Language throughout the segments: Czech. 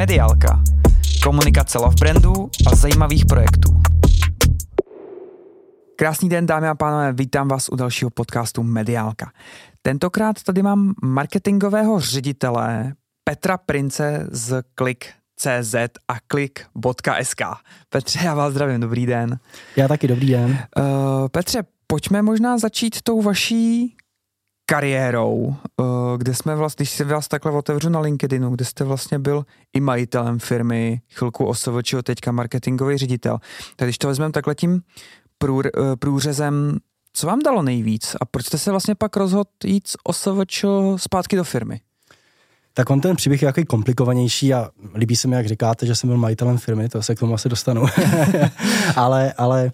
Mediálka. Komunikace love brandů a zajímavých projektů. Krásný den, dámy a pánové, vítám vás u dalšího podcastu Mediálka. Tentokrát tady mám marketingového ředitele Petra Prince z Klik.cz a klik.sk. Petře, já vás zdravím, dobrý den. Já taky, dobrý den. Uh, Petře, pojďme možná začít tou vaší kariérou, eh, kde jsme vlastně, když si vás takhle otevřu na LinkedInu, kde jste vlastně byl i majitelem firmy, chvilku OSVČ, teďka marketingový ředitel. Tak když to vezmeme takhle tím prů, eh, průřezem, co vám dalo nejvíc a proč jste se vlastně pak rozhodl jít z zpátky do firmy? Tak on ten příběh je jaký komplikovanější a líbí se mi, jak říkáte, že jsem byl majitelem firmy, to se k tomu asi dostanu. ale, ale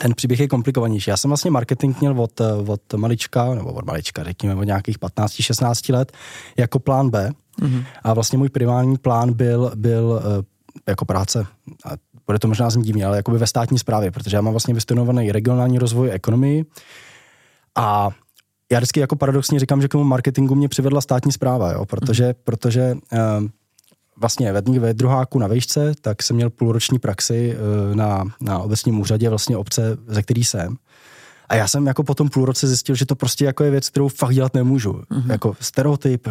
ten příběh je komplikovanější. Já jsem vlastně marketing měl od, od malička, nebo od malička, řekněme, od nějakých 15-16 let, jako plán B. Mm-hmm. A vlastně můj primární plán byl, byl eh, jako práce, a bude to možná znít divně, ale jakoby ve státní správě, protože já mám vlastně vystudovaný regionální rozvoj ekonomii a já vždycky jako paradoxně říkám, že k tomu marketingu mě přivedla státní zpráva, jo, protože, mm. protože uh, vlastně ve, ve druháku na vejšce, tak jsem měl půlroční praxi uh, na, na obecním úřadě vlastně obce, ze který jsem. A já jsem jako po tom půl roce zjistil, že to prostě jako je věc, kterou fakt dělat nemůžu. Mm-hmm. Jako stereotyp,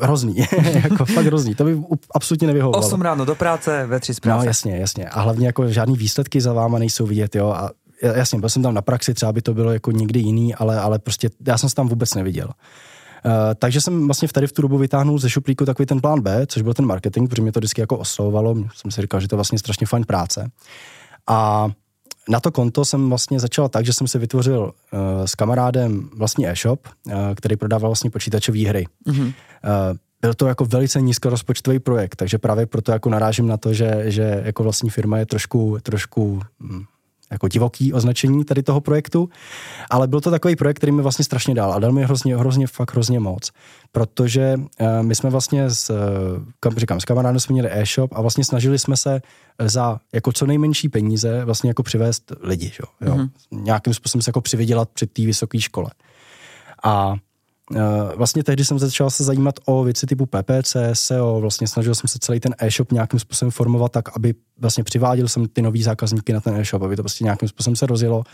hrozný, jako fakt hrozný, to by absolutně nevyhovovalo. 8 ráno do práce, ve 3 z práce. No jasně, jasně. A hlavně jako žádný výsledky za váma nejsou vidět, jo. A jasně, byl jsem tam na praxi, třeba by to bylo jako někdy jiný, ale, ale prostě já jsem se tam vůbec neviděl. Uh, takže jsem vlastně v tady v tu dobu vytáhnul ze šuplíku takový ten plán B, což byl ten marketing, protože mě to vždycky jako oslovovalo, jsem si říkal, že to je vlastně strašně fajn práce. A na to konto jsem vlastně začal tak, že jsem si vytvořil uh, s kamarádem vlastní e-shop, uh, který prodával vlastně počítačové hry. Mm-hmm. Uh, byl to jako velice nízkorozpočtový projekt, takže právě proto jako narážím na to, že, že jako vlastní firma je trošku, trošku hm, jako divoký označení tady toho projektu, ale byl to takový projekt, který mi vlastně strašně dal a dal mi hrozně, hrozně, fakt hrozně moc, protože uh, my jsme vlastně s, uh, kam říkám, s kamarádem jsme měli e-shop a vlastně snažili jsme se za jako co nejmenší peníze vlastně jako přivést lidi, jo, jo? Mm-hmm. nějakým způsobem se jako přivydělat před té vysoké škole. A Eh, vlastně tehdy jsem začal se zajímat o věci typu PPC, SEO, vlastně snažil jsem se celý ten e-shop nějakým způsobem formovat tak, aby vlastně přiváděl jsem ty nový zákazníky na ten e-shop, aby to prostě nějakým způsobem se rozjelo.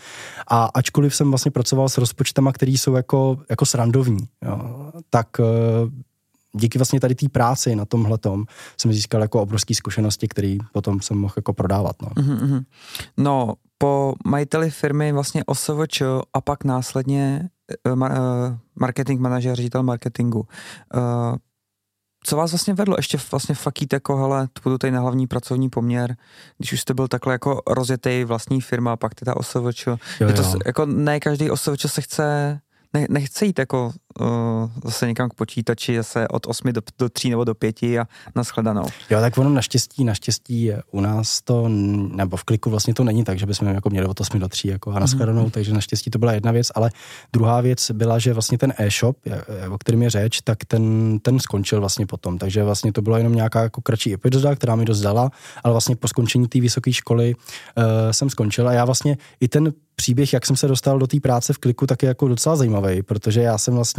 A ačkoliv jsem vlastně pracoval s rozpočtama, které jsou jako, jako srandovní, jo, tak eh, díky vlastně tady té práci na tomhle tom jsem získal jako obrovské zkušenosti, které potom jsem mohl jako prodávat. No. Mm-hmm. no, po majiteli firmy vlastně OSVČ a pak následně Eh, eh, marketing manažer, ředitel marketingu. Eh, co vás vlastně vedlo? Ještě vlastně fakít jako, hele, budu tady na hlavní pracovní poměr, když už jste byl takhle jako rozjetý vlastní firma, pak teda OSVČ. Jo, to, jako ne každý OSVČ se chce ne, nechce jít jako zase někam k počítači, zase od 8 do, do 3 nebo do 5 a nashledanou. Jo, tak ono naštěstí, naštěstí u nás to, nebo v kliku vlastně to není tak, že bychom jako měli od 8 do 3 jako a nashledanou, mm-hmm. takže naštěstí to byla jedna věc, ale druhá věc byla, že vlastně ten e-shop, o kterém je řeč, tak ten, ten skončil vlastně potom, takže vlastně to byla jenom nějaká jako kratší epizoda, která mi dost dala, ale vlastně po skončení té vysoké školy uh, jsem skončil a já vlastně i ten příběh, jak jsem se dostal do té práce v kliku, tak je jako docela zajímavý, protože já jsem vlastně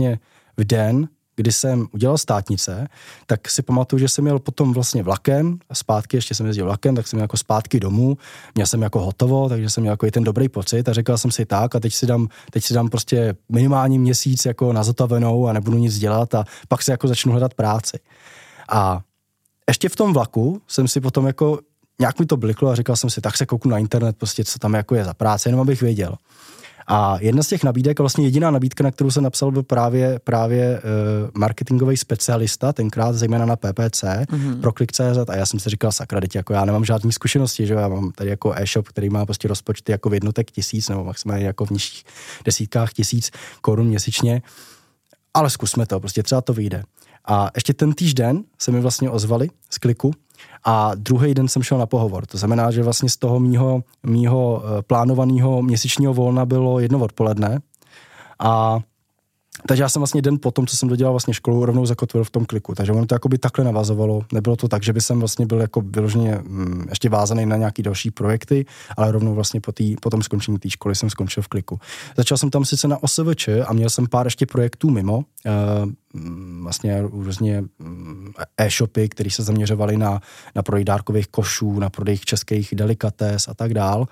v den, kdy jsem udělal státnice, tak si pamatuju, že jsem jel potom vlastně vlakem, zpátky, ještě jsem jezdil vlakem, tak jsem měl jako zpátky domů, měl jsem jako hotovo, takže jsem měl jako i ten dobrý pocit a řekl jsem si tak a teď si dám, teď si dám prostě minimální měsíc jako na zotavenou a nebudu nic dělat a pak si jako začnu hledat práci. A ještě v tom vlaku jsem si potom jako nějak mi to bliklo a říkal jsem si, tak se kouknu na internet, prostě co tam jako je za práce, jenom abych věděl. A jedna z těch nabídek, vlastně jediná nabídka, na kterou jsem napsal, byl právě, právě uh, marketingový specialista, tenkrát zejména na PPC, mm-hmm. pro Click.cz a já jsem si říkal, sakra, teď jako já nemám žádné zkušenosti, že já mám tady jako e-shop, který má prostě rozpočty jako v jednotek tisíc nebo maximálně jako v nižších desítkách tisíc korun měsíčně, ale zkusme to, prostě třeba to vyjde. A ještě ten týžden se mi vlastně ozvali z kliku a druhý den jsem šel na pohovor. To znamená, že vlastně z toho mýho, mýho eh, plánovaného měsíčního volna bylo jedno odpoledne a takže já jsem vlastně den po tom, co jsem dodělal vlastně školu, rovnou zakotvil v tom kliku. Takže ono to jakoby takhle navazovalo. Nebylo to tak, že by jsem vlastně byl jako vyloženě hm, ještě vázaný na nějaký další projekty, ale rovnou vlastně po, tý, po tom skončení té školy jsem skončil v kliku. Začal jsem tam sice na OSVČ a měl jsem pár ještě projektů mimo, uh, vlastně různě hm, e-shopy, které se zaměřovaly na, na prodej dárkových košů, na prodej českých delikates a tak dál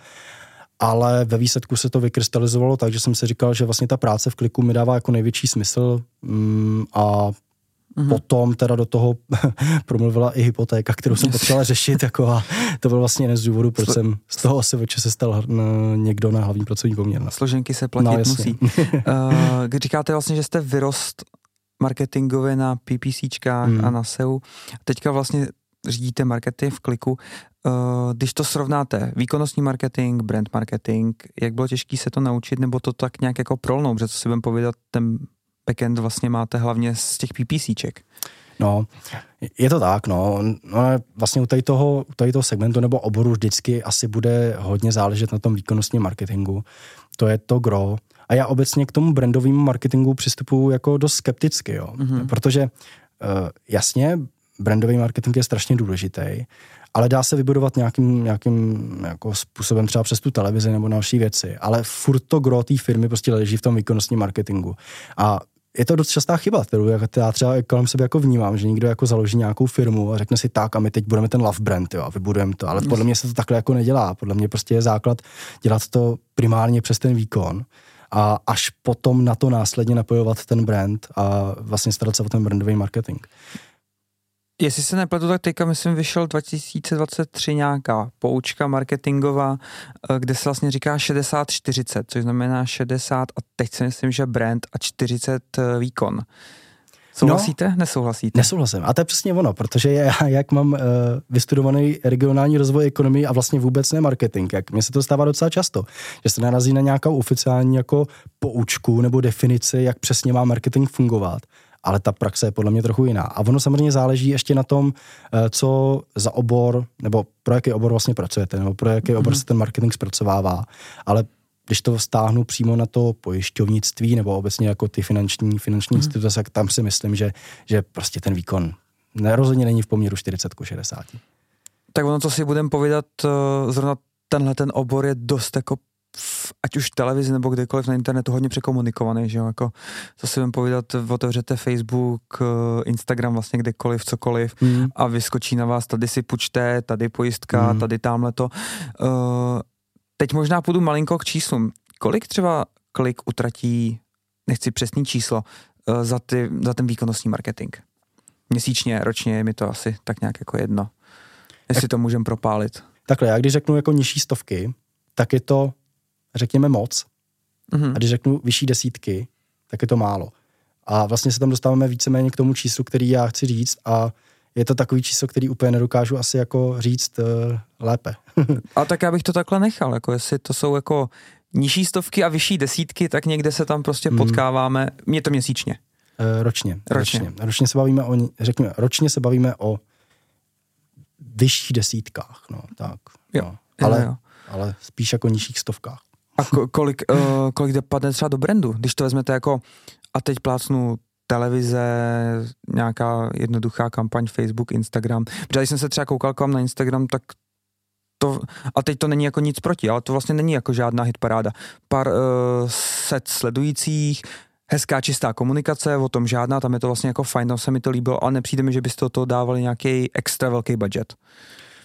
ale ve výsledku se to vykrystalizovalo tak, že jsem si říkal, že vlastně ta práce v kliku mi dává jako největší smysl mm, a mm-hmm. potom teda do toho promluvila i hypotéka, kterou jsem potřeboval řešit jako a to byl vlastně jeden z důvodů, proč Slo- jsem z toho asi se stal na, někdo na hlavní pracovní poměr. No. Složenky se platit no, musí. uh, říkáte vlastně, že jste vyrost marketingově na PPCčkách mm. a na SEO. Teďka vlastně řídíte marketing v kliku. Eh, když to srovnáte, výkonnostní marketing, brand marketing, jak bylo těžké se to naučit, nebo to tak nějak jako prolnout, protože co si budeme povědat, ten backend vlastně máte hlavně z těch PPCček. No, je to tak, no. no vlastně u tady, toho, u tady toho segmentu nebo oboru vždycky asi bude hodně záležet na tom výkonnostním marketingu. To je to gro. A já obecně k tomu brandovému marketingu přistupuji jako dost skepticky, jo. Mm-hmm. Protože uh, jasně, brandový marketing je strašně důležitý, ale dá se vybudovat nějakým, nějakým jako způsobem třeba přes tu televizi nebo další věci. Ale furt to gro té firmy prostě leží v tom výkonnostním marketingu. A je to dost častá chyba, kterou já třeba kolem sebe jako vnímám, že někdo jako založí nějakou firmu a řekne si tak a my teď budeme ten love brand, jo, a vybudujeme to. Ale podle mě se to takhle jako nedělá. Podle mě prostě je základ dělat to primárně přes ten výkon a až potom na to následně napojovat ten brand a vlastně starat se o ten brandový marketing. Jestli se nepletu, tak teďka myslím vyšel 2023 nějaká poučka marketingová, eh, kde se vlastně říká 60-40, což znamená 60 a teď si myslím, že brand a 40 eh, výkon. Souhlasíte? No, Nesouhlasíte? Nesouhlasím. A to je přesně ono, protože já, jak mám uh, vystudovaný regionální rozvoj ekonomii a vlastně vůbec ne marketing, jak mně se to stává docela často, že se narazí na nějakou oficiální jako poučku nebo definici, jak přesně má marketing fungovat ale ta praxe je podle mě trochu jiná. A ono samozřejmě záleží ještě na tom, eh, co za obor, nebo pro jaký obor vlastně pracujete, nebo pro jaký mm-hmm. obor se ten marketing zpracovává. Ale když to stáhnu přímo na to pojišťovnictví nebo obecně jako ty finanční, finanční mm-hmm. instituce, tak tam si myslím, že, že prostě ten výkon rozhodně není v poměru 40 k 60. Tak ono, co si budeme povídat, eh, zrovna tenhle ten obor je dost jako v, ať už v televizi nebo kdekoliv na internetu hodně překomunikovaný, že jo, jako, co si budeme povídat, otevřete Facebook, eh, Instagram, vlastně kdekoliv, cokoliv mm. a vyskočí na vás, tady si půjčte, tady pojistka, mm. tady tamhle to. Uh, teď možná půjdu malinko k číslům. Kolik třeba klik utratí, nechci přesný číslo, uh, za, ty, za ten výkonnostní marketing? Měsíčně, ročně je mi to asi tak nějak jako jedno. Jestli to můžeme propálit. Takhle, já když řeknu jako nižší stovky, tak je to řekněme moc. Mm-hmm. A když řeknu vyšší desítky, tak je to málo. A vlastně se tam dostáváme víceméně k tomu číslu, který já chci říct a je to takový číslo, který úplně nedokážu asi jako říct uh, lépe. a tak já bych to takhle nechal, jako jestli to jsou jako nižší stovky a vyšší desítky, tak někde se tam prostě mm. potkáváme. Mě to měsíčně. Uh, ročně, ročně. Ročně. Ročně se bavíme o, řekněme, ročně se bavíme o vyšších desítkách, no, tak. Jo, no. Ale, jo, jo. ale spíš jako nižších stovkách. A kolik, uh, kolik dopadne třeba do brandu, když to vezmete jako, a teď plácnu televize, nějaká jednoduchá kampaň Facebook, Instagram. Protože když jsem se třeba koukal k vám na Instagram, tak to, a teď to není jako nic proti, ale to vlastně není jako žádná hitparáda. Pár uh, set sledujících, hezká čistá komunikace, o tom žádná, tam je to vlastně jako fajn, tam se mi to líbilo, ale nepřijde mi, že byste do toho dávali nějaký extra velký budget.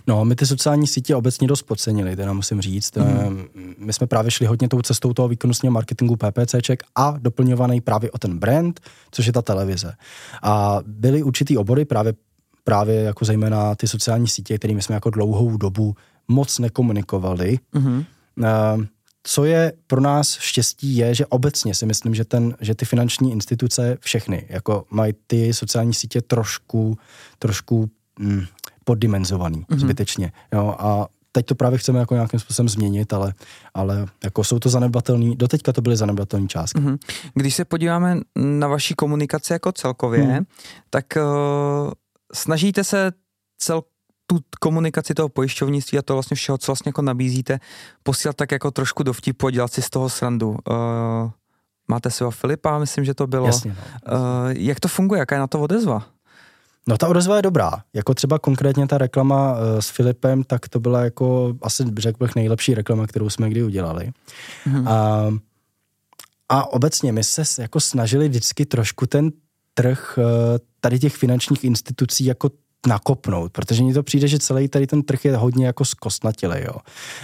No, my ty sociální sítě obecně dost podcenili, teda musím říct. Mm. My jsme právě šli hodně tou cestou toho výkonnostního marketingu PPCček a doplňovaný právě o ten brand, což je ta televize. A byly určitý obory právě právě jako zejména ty sociální sítě, kterými jsme jako dlouhou dobu moc nekomunikovali. Mm-hmm. Co je pro nás štěstí je, že obecně si myslím, že, ten, že ty finanční instituce všechny jako mají ty sociální sítě trošku, trošku mm, poddimenzovaný mm-hmm. zbytečně. Jo, a teď to právě chceme jako nějakým způsobem změnit, ale, ale jako jsou to zanedbatelné, doteďka to byly zanedbatelné částky. Mm-hmm. Když se podíváme na vaší komunikaci jako celkově, mm. tak uh, snažíte se cel, tu komunikaci toho pojišťovnictví a to vlastně všeho, co vlastně jako nabízíte, posílat tak jako trošku do vtipu a dělat si z toho srandu. Uh, máte svého Filipa, myslím, že to bylo. Jasně, no. Uh, jak to funguje, jaká je na to odezva? No ta odezva je dobrá. Jako třeba konkrétně ta reklama uh, s Filipem, tak to byla jako asi řekl bych nejlepší reklama, kterou jsme kdy udělali. Mm-hmm. A, a obecně my se jako snažili vždycky trošku ten trh uh, tady těch finančních institucí jako nakopnout, protože mně to přijde, že celý tady ten trh je hodně jako zkostnatilý, jo.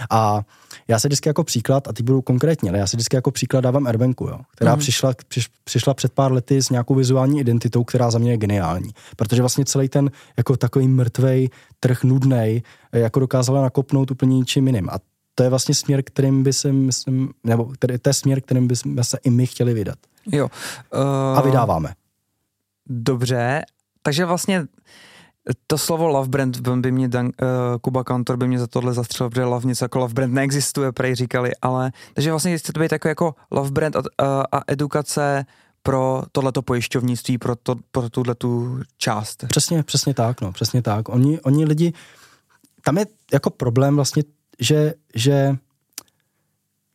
A já se vždycky jako příklad, a ty budu konkrétně, ale já se vždycky jako příklad dávám Erbenku, jo, která mm-hmm. přišla, přiš, přišla před pár lety s nějakou vizuální identitou, která za mě je geniální. Protože vlastně celý ten jako takový mrtvej trh nudnej jako dokázala nakopnout úplně ničím jiným. A to je vlastně směr, kterým by se, myslím, nebo který, to je směr, kterým by se i my chtěli vydat. Jo. Uh... A vydáváme. Dobře, takže vlastně to slovo love brand by mě, Dan, uh, Kuba Kantor by mě za tohle zastřelil, protože love něco jako love brand neexistuje, prej říkali, ale takže vlastně chce to být jako, jako love brand a, uh, a edukace pro tohleto pojišťovnictví, pro, to, pro tuhle tu část. Přesně, přesně tak, no, přesně tak. Oni, oni lidi, tam je jako problém vlastně, že, že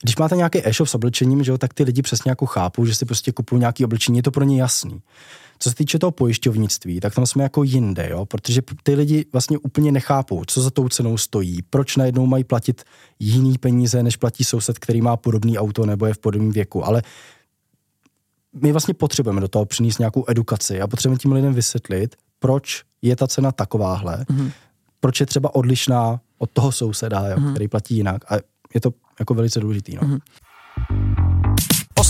když máte nějaký e-shop s oblečením, že jo, tak ty lidi přesně jako chápou, že si prostě kupují nějaký oblečení, je to pro ně jasný. Co se týče toho pojišťovnictví, tak tam jsme jako jinde, jo? protože ty lidi vlastně úplně nechápou, co za tou cenou stojí, proč najednou mají platit jiný peníze, než platí soused, který má podobný auto nebo je v podobném věku. Ale my vlastně potřebujeme do toho přinést nějakou edukaci a potřebujeme tím lidem vysvětlit, proč je ta cena takováhle, mm-hmm. proč je třeba odlišná od toho souseda, jo, mm-hmm. který platí jinak. A je to jako velice důležitý. No. Mm-hmm.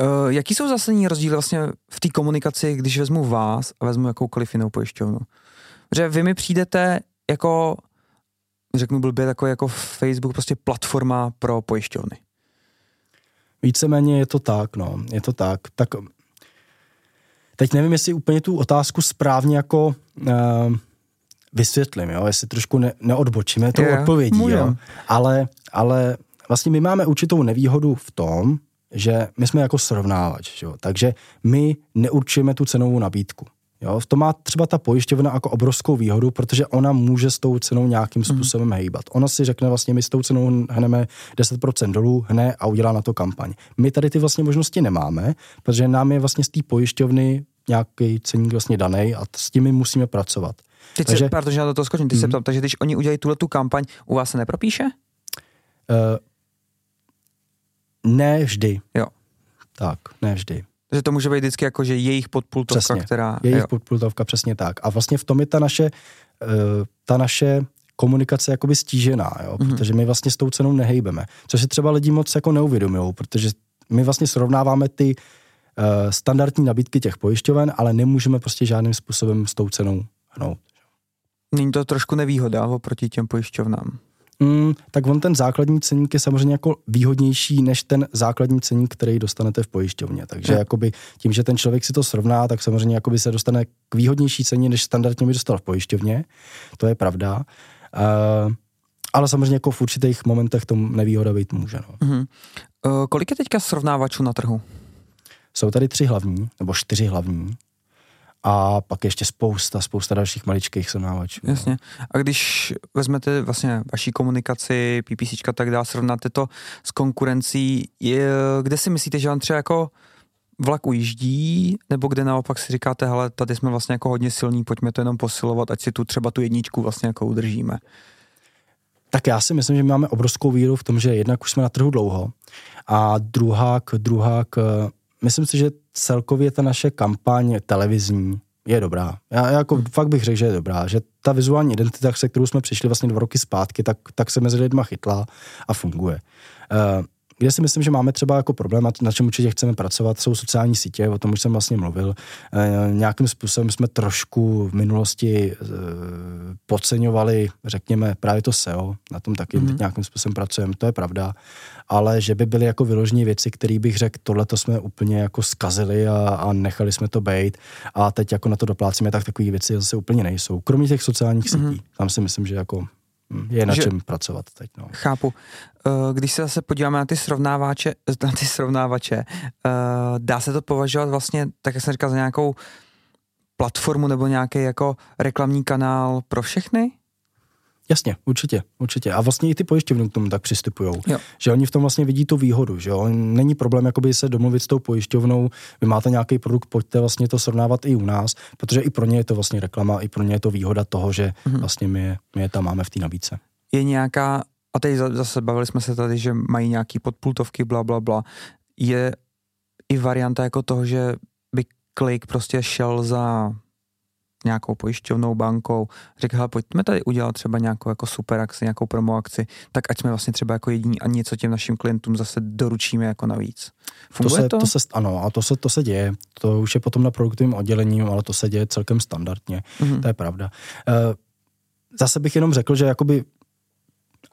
Uh, jaký jsou zásadní rozdíly vlastně v té komunikaci, když vezmu vás a vezmu jakoukoliv jinou pojišťovnu? Že vy mi přijdete jako, řeknu blbě, takový jako Facebook, prostě platforma pro pojišťovny. Víceméně je to tak, no, je to tak. Tak teď nevím, jestli úplně tu otázku správně jako uh, vysvětlím, jo, jestli trošku ne, neodbočíme tou odpovědí, jo. Ale, ale vlastně my máme určitou nevýhodu v tom, že my jsme jako srovnávač, jo? takže my neurčujeme tu cenovou nabídku. Jo? To má třeba ta pojišťovna jako obrovskou výhodu, protože ona může s tou cenou nějakým mhm. způsobem mm. hejbat. Ona si řekne vlastně, my s tou cenou hneme 10% dolů, hne a udělá na to kampaň. My tady ty vlastně možnosti nemáme, protože nám je vlastně z té pojišťovny nějaký ceník vlastně daný a s tím my musíme pracovat. Teď takže, se, protože na to skočím, ty mm. se mhm. ptám, takže když oni udělají tuhle tu kampaň, u vás se nepropíše? Uh, ne vždy. Jo. Tak, ne vždy. Takže to může být vždycky jako, že jejich podpultovka, přesně, která... Jejich jo. podpultovka, přesně tak. A vlastně v tom je ta naše, uh, ta naše komunikace jakoby stížená, jo? Mm-hmm. protože my vlastně s tou cenou nehejbeme. Což si třeba lidi moc jako neuvědomují, protože my vlastně srovnáváme ty uh, standardní nabídky těch pojišťoven, ale nemůžeme prostě žádným způsobem s tou cenou hnout. Není to trošku nevýhoda oproti těm pojišťovnám? Mm, tak on ten základní ceník je samozřejmě jako výhodnější než ten základní ceník, který dostanete v pojišťovně. Takže hmm. jakoby tím, že ten člověk si to srovná, tak samozřejmě jakoby se dostane k výhodnější ceně, než standardně by dostal v pojišťovně. To je pravda. Uh, ale samozřejmě jako v určitých momentech to nevýhoda být může. No. Mm-hmm. Uh, kolik je teďka srovnávačů na trhu? Jsou tady tři hlavní, nebo čtyři hlavní a pak ještě spousta, spousta dalších maličkých srovnávačů. Jasně. A když vezmete vlastně vaší komunikaci, PPC tak dále, srovnáte to s konkurencí, je, kde si myslíte, že vám třeba jako vlak ujíždí, nebo kde naopak si říkáte, hele, tady jsme vlastně jako hodně silní, pojďme to jenom posilovat, ať si tu třeba tu jedničku vlastně jako udržíme. Tak já si myslím, že my máme obrovskou víru v tom, že jednak už jsme na trhu dlouho a druhá k, druhá k myslím si, že celkově ta naše kampaň televizní je dobrá. Já jako fakt bych řekl, že je dobrá, že ta vizuální identita, se kterou jsme přišli vlastně dva roky zpátky, tak, tak se mezi lidma chytla a funguje. Uh, Kde si myslím, že máme třeba jako problém, a na čem určitě chceme pracovat, jsou sociální sítě, o tom už jsem vlastně mluvil. E, nějakým způsobem jsme trošku v minulosti e, podceňovali, řekněme, právě to SEO, na tom taky mm-hmm. nějakým způsobem pracujeme, to je pravda, ale že by byly jako vyložení věci, které bych řekl, tohle to jsme úplně jako skazili a, a nechali jsme to být a teď jako na to doplácíme, tak takové věci zase úplně nejsou. Kromě těch sociálních sítí, mm-hmm. tam si myslím, že jako je na že, čem pracovat teď. No. Chápu. Eh, když se zase podíváme na ty srovnávače, na ty srovnávače, eh, dá se to považovat vlastně, tak jak jsem říkal, za nějakou platformu nebo nějaký jako reklamní kanál pro všechny? Jasně, určitě, určitě. A vlastně i ty pojišťovny k tomu tak přistupují. Že oni v tom vlastně vidí tu výhodu, že jo. Není problém jakoby se domluvit s tou pojišťovnou, vy máte nějaký produkt, pojďte vlastně to srovnávat i u nás, protože i pro ně je to vlastně reklama, i pro ně je to výhoda toho, že mm-hmm. vlastně my je, my je tam máme v té nabídce. Je nějaká, a teď zase bavili jsme se tady, že mají nějaký podpultovky, bla, bla, bla. Je i varianta jako toho, že by klik prostě šel za nějakou pojišťovnou, bankou, řekl, hele, pojďme tady udělat třeba nějakou jako super akci, nějakou promo akci, tak ať jsme vlastně třeba jako jediní a něco těm našim klientům zase doručíme jako navíc. Funguje to? Se, to? to se, ano, a to se, to se děje. To už je potom na produktovém oddělení, ale to se děje celkem standardně. Mm-hmm. To je pravda. E, zase bych jenom řekl, že jakoby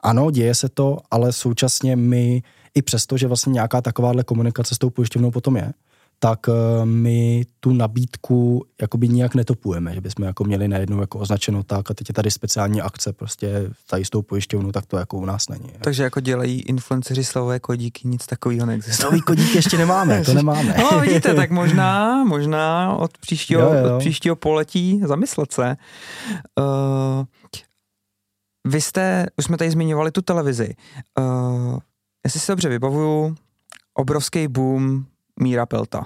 ano, děje se to, ale současně my i přesto, že vlastně nějaká takováhle komunikace s tou pojišťovnou potom je, tak eh, my tu nabídku jakoby nijak netopujeme, že bychom jako měli najednou jako označeno tak a teď je tady speciální akce prostě tady s tou pojišťovnou, tak to jako u nás není. Takže jako dělají influenceři slové kodíky, nic takového neexistuje. Slový kodíky ještě nemáme, to nemáme. no vidíte, tak možná, možná od příštího, jo, jo. Od příštího poletí zamyslet se. Uh, vy jste, už jsme tady zmiňovali tu televizi. Uh, jestli si dobře vybavuju, obrovský boom Míra Pelta.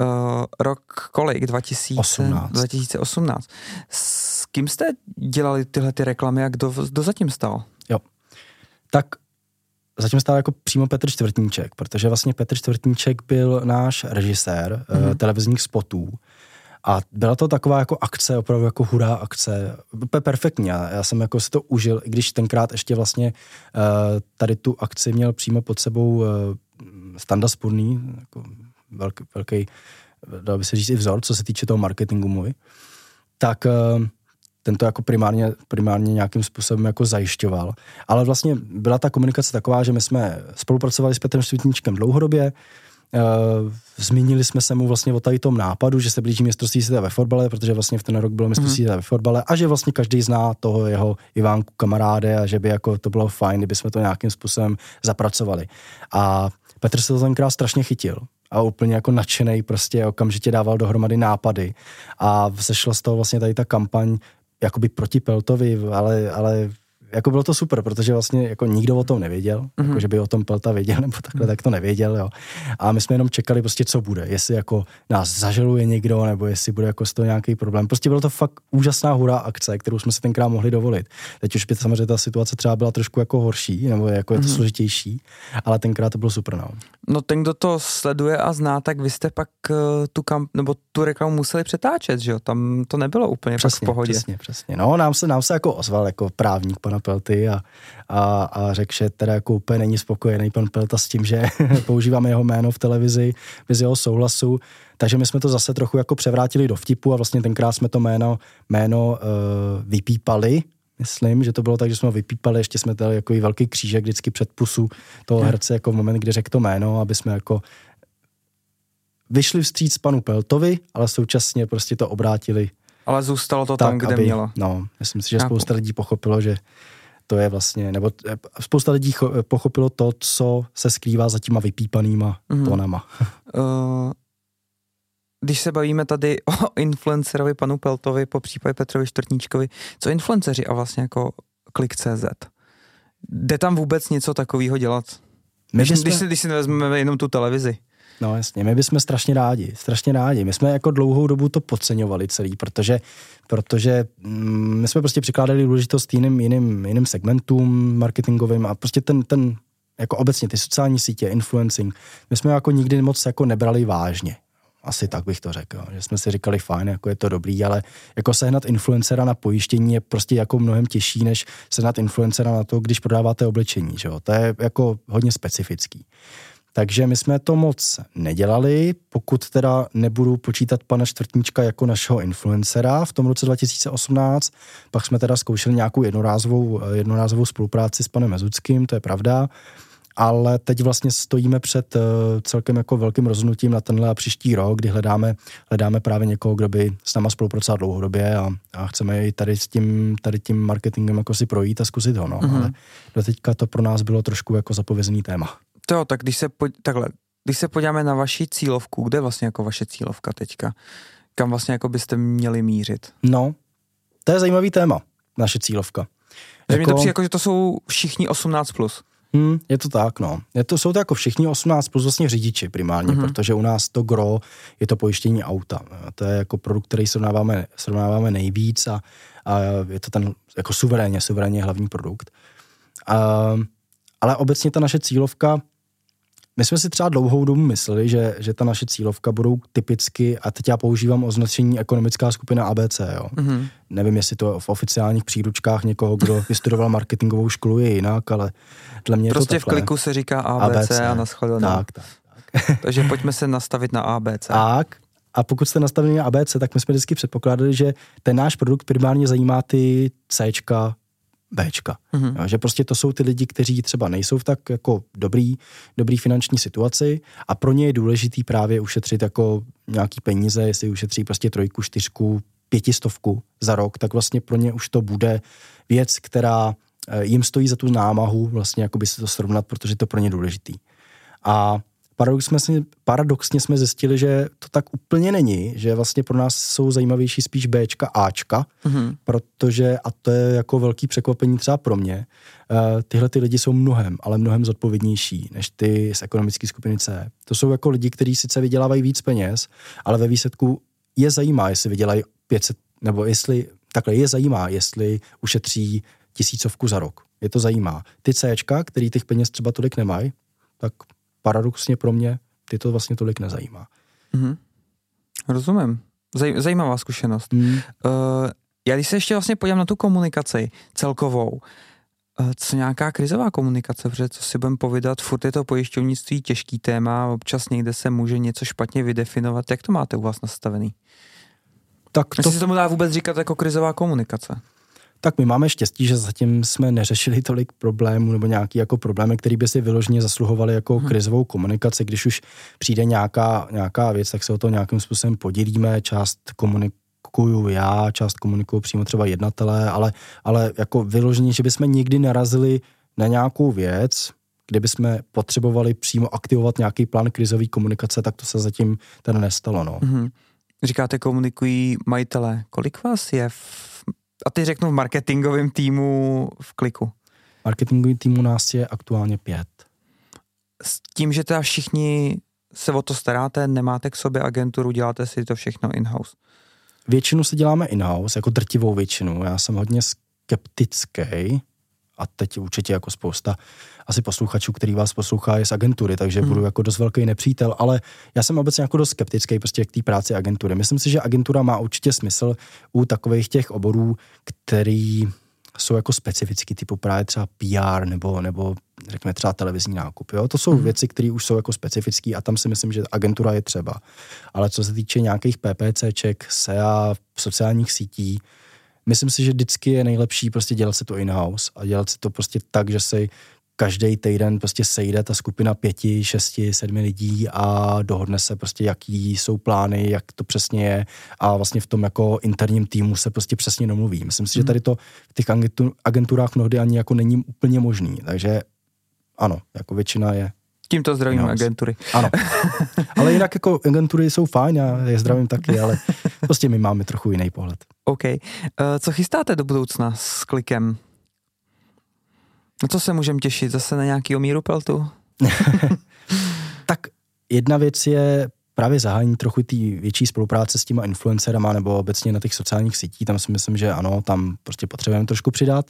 Uh, rok kolik? 2018. 2018. S kým jste dělali tyhle ty reklamy a kdo, kdo zatím stal? Jo. Tak zatím stál jako přímo Petr Čtvrtníček, protože vlastně Petr Čtvrtníček byl náš režisér mm-hmm. uh, televizních spotů. A byla to taková jako akce, opravdu jako hurá akce, úplně perfektní. Já, já jsem jako si to užil, i když tenkrát ještě vlastně uh, tady tu akci měl přímo pod sebou uh, Standa Spurný, jako velký, velký, dal by se říct i vzor, co se týče toho marketingu můj, tak eh, ten to jako primárně, primárně nějakým způsobem jako zajišťoval. Ale vlastně byla ta komunikace taková, že my jsme spolupracovali s Petrem Svitníčkem dlouhodobě, Uh, zmínili jsme se mu vlastně o tady tom nápadu, že se blíží mistrovství světa ve fotbale, protože vlastně v ten rok bylo mistrovství mhm. světa ve fotbale a že vlastně každý zná toho jeho Ivánku kamaráde a že by jako to bylo fajn, kdyby jsme to nějakým způsobem zapracovali. A Petr se to tenkrát strašně chytil a úplně jako nadšený prostě okamžitě dával dohromady nápady. A vzešla z toho vlastně tady ta kampaň jakoby proti Peltovi, ale, ale jako bylo to super, protože vlastně jako nikdo o tom nevěděl, mm-hmm. jako že by o tom Pelta věděl nebo takhle, tak to nevěděl, jo. A my jsme jenom čekali prostě, co bude, jestli jako nás zažaluje někdo, nebo jestli bude jako z toho nějaký problém. Prostě bylo to fakt úžasná hurá akce, kterou jsme si tenkrát mohli dovolit. Teď už by samozřejmě ta situace třeba byla trošku jako horší, nebo jako je to mm-hmm. složitější, ale tenkrát to bylo super, no. No ten, kdo to sleduje a zná, tak vy jste pak uh, tu kam, nebo tu reklamu museli přetáčet, že jo? Tam to nebylo úplně přesně, v pohodě. Přesně, přesně. No, nám se, nám se jako ozval jako právník pana Pelty a, a, a řekl, že teda jako úplně není spokojený pan Pelta s tím, že používáme jeho jméno v televizi bez jeho souhlasu. Takže my jsme to zase trochu jako převrátili do vtipu a vlastně tenkrát jsme to jméno, jméno uh, vypípali, myslím, že to bylo tak, že jsme ho vypípali, ještě jsme dali jako velký křížek vždycky před pusu toho herce jako v moment, kdy řekl to jméno, aby jsme jako vyšli vstříc panu Peltovi, ale současně prostě to obrátili. Ale zůstalo to tak, tam, kde aby, mělo. No, myslím si, že spousta lidí pochopilo, že to je vlastně, nebo eh, spousta lidí pochopilo to, co se skrývá za těma vypípanýma mm-hmm. tónama. Uh, když se bavíme tady o influencerovi panu Peltovi, po případě Petrovi Čtvrtníčkovi, co influenceři a vlastně jako Klik.cz? Jde tam vůbec něco takového dělat? My když, když, si, když si nevezmeme jenom tu televizi. No jasně, my bychom strašně rádi, strašně rádi. My jsme jako dlouhou dobu to podceňovali celý, protože, protože mm, my jsme prostě přikládali důležitost jiným, jiným, jiným segmentům marketingovým a prostě ten, ten jako obecně ty sociální sítě, influencing, my jsme jako nikdy moc jako nebrali vážně. Asi tak bych to řekl, že jsme si říkali fajn, jako je to dobrý, ale jako sehnat influencera na pojištění je prostě jako mnohem těžší, než sehnat influencera na to, když prodáváte oblečení, že jo? To je jako hodně specifický. Takže my jsme to moc nedělali, pokud teda nebudu počítat pana Čtvrtníčka jako našeho influencera v tom roce 2018. Pak jsme teda zkoušeli nějakou jednorázovou, jednorázovou spolupráci s panem Mezuckým, to je pravda. Ale teď vlastně stojíme před uh, celkem jako velkým rozhodnutím na tenhle a příští rok, kdy hledáme, hledáme právě někoho, kdo by s náma spolupracoval dlouhodobě a, a chceme i tady s tím, tady tím marketingem jako si projít a zkusit ho. No. Mm-hmm. Ale do teďka to pro nás bylo trošku jako zapovězený téma. To tak když se, po, takhle, když se podíváme na vaši cílovku, kde je vlastně jako vaše cílovka teďka? Kam vlastně jako byste měli mířit? No, to je zajímavý téma, naše cílovka. Že jako... mi to přijde jako, že to jsou všichni 18+. Plus. Hmm, je to tak, no. Je to, jsou to jako všichni 18 plus vlastně řidiči primárně, mm-hmm. protože u nás to gro je to pojištění auta. To je jako produkt, který srovnáváme, srovnáváme nejvíc a, a je to ten jako suverénně, suverénně hlavní produkt. A, ale obecně ta naše cílovka my jsme si třeba dlouhou dobu mysleli, že, že ta naše cílovka budou typicky, a teď já používám označení ekonomická skupina ABC, jo. Mm-hmm. Nevím, jestli to v oficiálních příručkách někoho, kdo vystudoval marketingovou školu, je jinak, ale dle mě prostě je to v kliku se říká ABC, ABC. a naschledanou. Tak, tak, tak. Takže pojďme se nastavit na ABC. Tak, a pokud jste nastavili na ABC, tak my jsme vždycky předpokládali, že ten náš produkt primárně zajímá ty Cčka, Bčka. Mm-hmm. Jo, že prostě to jsou ty lidi, kteří třeba nejsou v tak jako dobrý, dobrý finanční situaci a pro ně je důležitý právě ušetřit jako nějaký peníze, jestli ušetří prostě trojku, čtyřku, pětistovku za rok, tak vlastně pro ně už to bude věc, která eh, jim stojí za tu námahu vlastně jako by se to srovnat, protože to pro ně důležitý. A paradoxně jsme, paradoxně jsme zjistili, že to tak úplně není, že vlastně pro nás jsou zajímavější spíš Bčka, Ačka, mm-hmm. protože, a to je jako velký překvapení třeba pro mě, uh, tyhle ty lidi jsou mnohem, ale mnohem zodpovědnější než ty z ekonomické skupiny C. To jsou jako lidi, kteří sice vydělávají víc peněz, ale ve výsledku je zajímá, jestli vydělají 500, nebo jestli, takhle je zajímá, jestli ušetří tisícovku za rok. Je to zajímá. Ty Cčka, který těch peněz třeba tolik nemají, tak paradoxně pro mě ty to vlastně tolik nezajímá. Mm-hmm. Rozumím. Zaj, zajímavá zkušenost. Mm. Uh, já když se ještě vlastně podívám na tu komunikaci celkovou, uh, co nějaká krizová komunikace, protože co si budeme povídat, furt je to pojišťovnictví těžký téma, občas někde se může něco špatně vydefinovat. Jak to máte u vás nastavený? Tak to... Jestli se tomu dá vůbec říkat jako krizová komunikace? Tak my máme štěstí, že zatím jsme neřešili tolik problémů nebo nějaký jako problémy, které by si vyloženě zasluhovaly jako hmm. krizovou komunikaci. Když už přijde nějaká, nějaká věc, tak se o to nějakým způsobem podělíme, část komunikuju já, část komunikuju přímo třeba jednatelé, ale, ale jako vyloženě, že bychom nikdy narazili na nějakou věc, kdyby jsme potřebovali přímo aktivovat nějaký plán krizové komunikace, tak to se zatím teda nestalo. No. Mm-hmm. Říkáte, komunikují majitele. Kolik vás je v a ty řeknu v marketingovém týmu v kliku. Marketingový týmu nás je aktuálně pět. S tím, že teda všichni se o to staráte, nemáte k sobě agenturu, děláte si to všechno in-house? Většinu se děláme in-house, jako drtivou většinu. Já jsem hodně skeptický, a teď určitě jako spousta asi posluchačů, který vás poslouchá, je z agentury, takže hmm. budu jako dost velký nepřítel, ale já jsem obecně jako dost skeptický prostě k té práci agentury. Myslím si, že agentura má určitě smysl u takových těch oborů, který jsou jako specifický, typu právě třeba PR nebo, nebo řekněme třeba televizní nákup. Jo? To jsou hmm. věci, které už jsou jako specifické a tam si myslím, že agentura je třeba. Ale co se týče nějakých PPCček, SEA, sociálních sítí, myslím si, že vždycky je nejlepší prostě dělat si to in-house a dělat si to prostě tak, že si každý týden prostě sejde ta skupina pěti, šesti, sedmi lidí a dohodne se prostě, jaký jsou plány, jak to přesně je a vlastně v tom jako interním týmu se prostě přesně domluví. Myslím si, mm. že mhm. tady to v těch agenturách mnohdy ani jako není úplně možný, takže ano, jako většina je Tímto zdravím no, agentury. Ano. Ale jinak jako agentury jsou fajn, já je zdravím taky, ale prostě my máme trochu jiný pohled. OK. Uh, co chystáte do budoucna s klikem? Na co se můžeme těšit? Zase na nějaký omíru peltu? tak jedna věc je právě zahájení trochu té větší spolupráce s těma influencerama nebo obecně na těch sociálních sítích. Tam si myslím, že ano, tam prostě potřebujeme trošku přidat.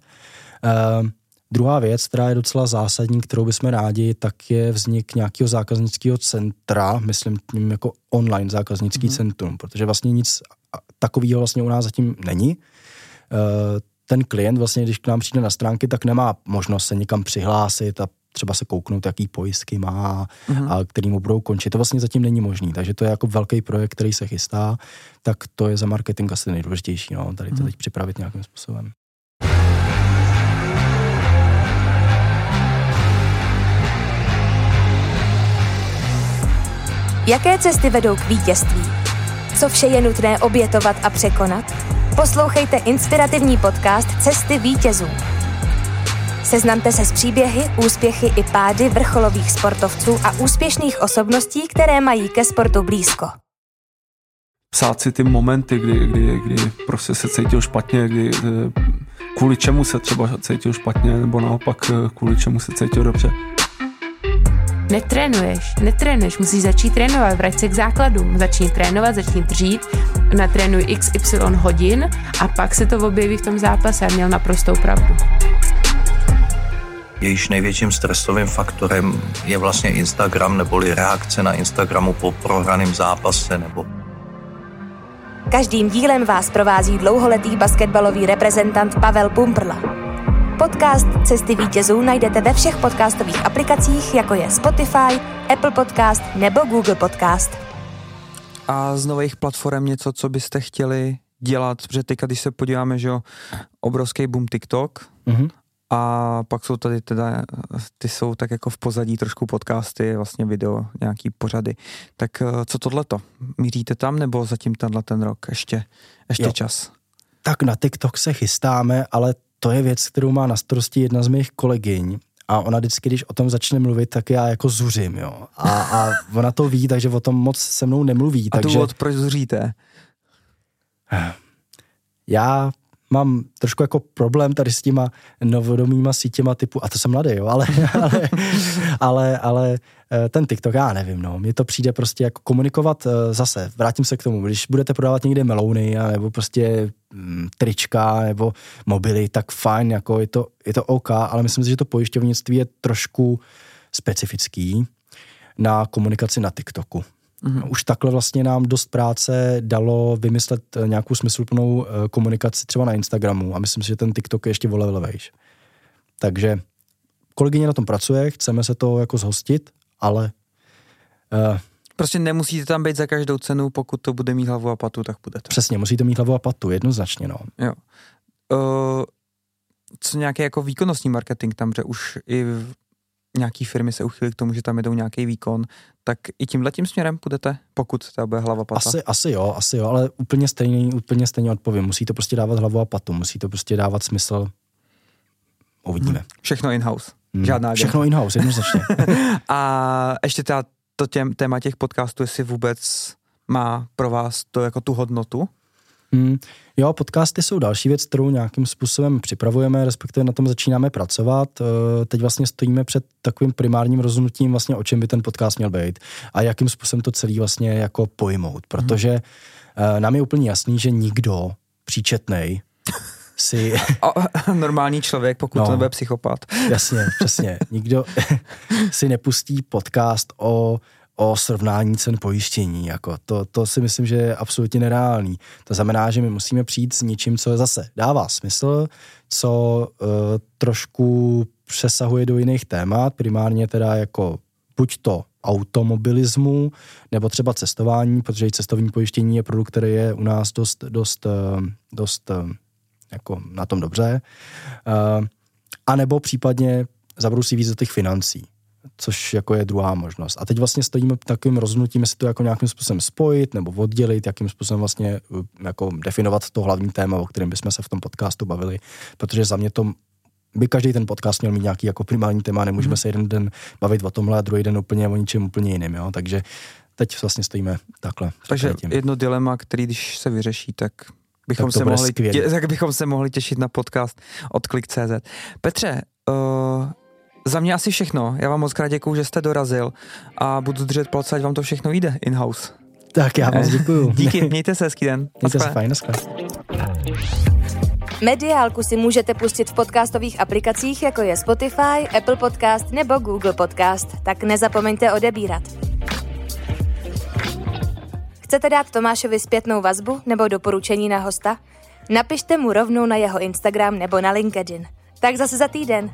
Uh, Druhá věc, která je docela zásadní, kterou bychom rádi, tak je vznik nějakého zákaznického centra, myslím tím jako online zákaznický mm-hmm. centrum, protože vlastně nic takového vlastně u nás zatím není. Eh, ten klient vlastně, když k nám přijde na stránky, tak nemá možnost se někam přihlásit a třeba se kouknout, jaký pojistky má mm-hmm. a který mu budou končit. To vlastně zatím není možný, takže to je jako velký projekt, který se chystá, tak to je za marketing asi nejdůležitější, no, tady to mm-hmm. teď připravit nějakým způsobem. Jaké cesty vedou k vítězství? Co vše je nutné obětovat a překonat? Poslouchejte inspirativní podcast Cesty vítězů. Seznamte se s příběhy, úspěchy i pády vrcholových sportovců a úspěšných osobností, které mají ke sportu blízko. Psát si ty momenty, kdy, kdy, kdy prostě se cítil špatně, kdy, eh, kvůli čemu se třeba cítil špatně, nebo naopak eh, kvůli čemu se cítil dobře. Netrénuješ, netrénuješ, musíš začít trénovat, vrať se k základům, začni trénovat, začni dřít, natrénuj XY hodin a pak se to objeví v tom zápase a měl naprostou pravdu. Jejíž největším stresovým faktorem je vlastně Instagram neboli reakce na Instagramu po prohraném zápase nebo Každým dílem vás provází dlouholetý basketbalový reprezentant Pavel Pumprla. Podcast Cesty vítězů najdete ve všech podcastových aplikacích, jako je Spotify, Apple Podcast nebo Google Podcast. A z nových platform něco, co byste chtěli dělat, protože teďka, když se podíváme, že jo, obrovský boom TikTok mm-hmm. a pak jsou tady teda, ty jsou tak jako v pozadí trošku podcasty, vlastně video, nějaký pořady. Tak eh, co tohleto? Míříte tam nebo zatím tenhle ten rok ještě, ještě jo. čas? Tak na TikTok se chystáme, ale to je věc, kterou má na starosti jedna z mých kolegyň a ona vždycky, když o tom začne mluvit, tak já jako zuřím, jo. A, a ona to ví, takže o tom moc se mnou nemluví. A takže... důvod, proč zuříte? Já mám trošku jako problém tady s těma novodomýma sítěma typu, a to jsem mladý, jo, ale, ale, ale, ale eh, ten TikTok, já nevím, no, mně to přijde prostě jako komunikovat eh, zase, vrátím se k tomu, když budete prodávat někde melouny, nebo prostě mm, trička, nebo mobily, tak fajn, jako je to, je to OK, ale myslím si, že to pojišťovnictví je trošku specifický na komunikaci na TikToku. Mm-hmm. Už takhle vlastně nám dost práce dalo vymyslet eh, nějakou smysluplnou eh, komunikaci třeba na Instagramu a myslím si, že ten TikTok je ještě o level vejš. Takže kolegyně na tom pracuje, chceme se to jako zhostit, ale uh, Prostě nemusíte tam být za každou cenu, pokud to bude mít hlavu a patu, tak budete. Přesně, musíte mít hlavu a patu, jednoznačně, no. Jo. Uh, co nějaký jako výkonnostní marketing tam, že už i nějaký firmy se uchylí k tomu, že tam jedou nějaký výkon, tak i tímhle tím směrem půjdete, pokud to bude hlava pata? Asi, asi jo, asi jo, ale úplně stejný, úplně stejně odpovím. Musí to prostě dávat hlavu a patu, musí to prostě dávat smysl. Uvidíme. Hmm. Všechno in-house. Hmm. Žádná agent. Všechno in-house, jednoznačně. a ještě teda to těm, téma těch podcastů, jestli vůbec má pro vás to jako tu hodnotu? Hmm. Jo, podcasty jsou další věc, kterou nějakým způsobem připravujeme, respektive na tom začínáme pracovat. Eh, teď vlastně stojíme před takovým primárním rozhodnutím, vlastně o čem by ten podcast měl být a jakým způsobem to celý vlastně jako pojmout, protože hmm. nám je úplně jasný, že nikdo příčetnej si... O, normální člověk, pokud no, to nebude psychopat. Jasně, přesně. Nikdo si nepustí podcast o o srovnání cen pojištění. Jako to, to si myslím, že je absolutně nereálný. To znamená, že my musíme přijít s něčím, co zase dává smysl, co uh, trošku přesahuje do jiných témat, primárně teda jako buď to automobilismu, nebo třeba cestování, protože i cestovní pojištění je produkt, který je u nás dost, dost, eh, dost eh, jako na tom dobře. A nebo případně zabrousí víc do těch financí což jako je druhá možnost. A teď vlastně stojíme takovým rozhodnutím, jestli to jako nějakým způsobem spojit nebo oddělit, jakým způsobem vlastně uh, jako definovat to hlavní téma, o kterém bychom se v tom podcastu bavili, protože za mě to by každý ten podcast měl mít nějaký jako primární téma, nemůžeme hmm. se jeden den bavit o tomhle a druhý den úplně o něčem úplně jiným, jo? takže teď vlastně stojíme takhle. Takže jedno dilema, který když se vyřeší, tak bychom, tak se mohli, tě, tak bychom se mohli těšit na podcast od Klik.cz. Petře, uh, za mě asi všechno. Já vám moc krát děkuju, že jste dorazil a budu držet palce, ať vám to všechno jde in-house. Tak já moc děkuju. Díky, mějte se hezký den. Mějte se fajn, Mediálku si můžete pustit v podcastových aplikacích, jako je Spotify, Apple Podcast nebo Google Podcast, tak nezapomeňte odebírat. Chcete dát Tomášovi zpětnou vazbu nebo doporučení na hosta? Napište mu rovnou na jeho Instagram nebo na LinkedIn. Tak zase za týden.